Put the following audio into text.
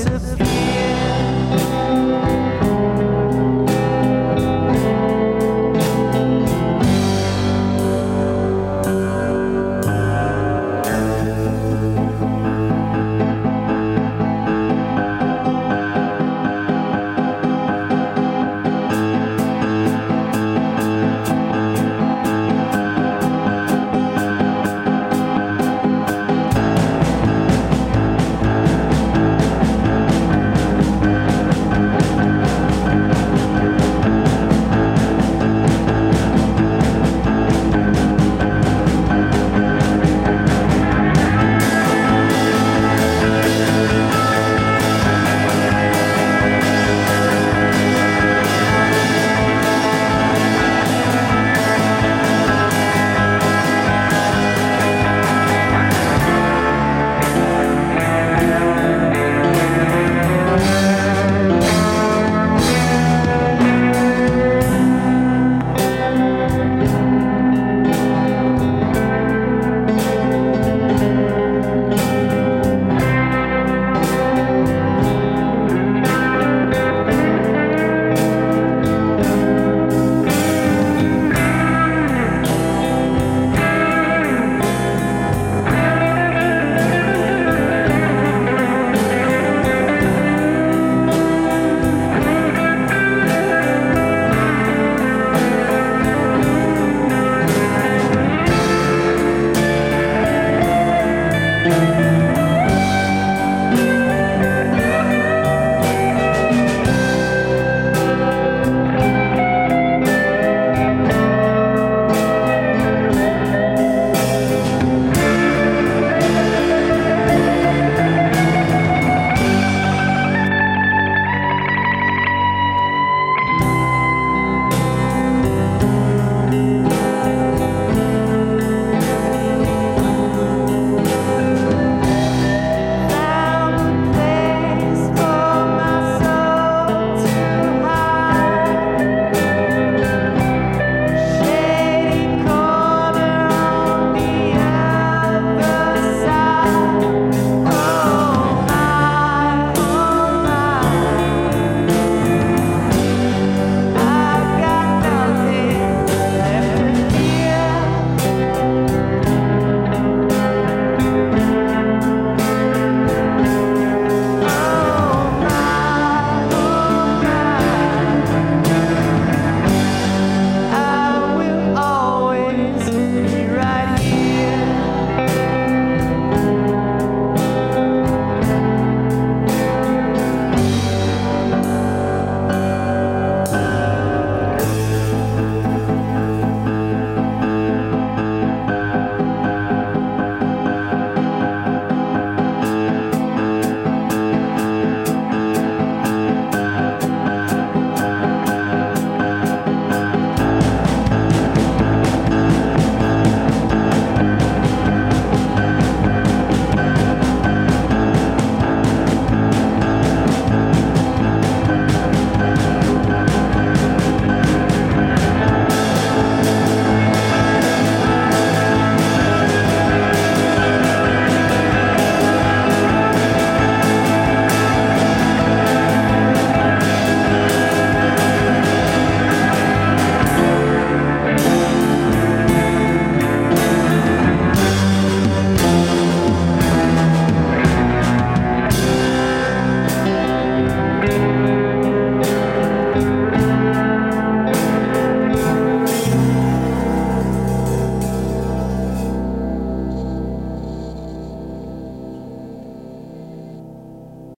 It's a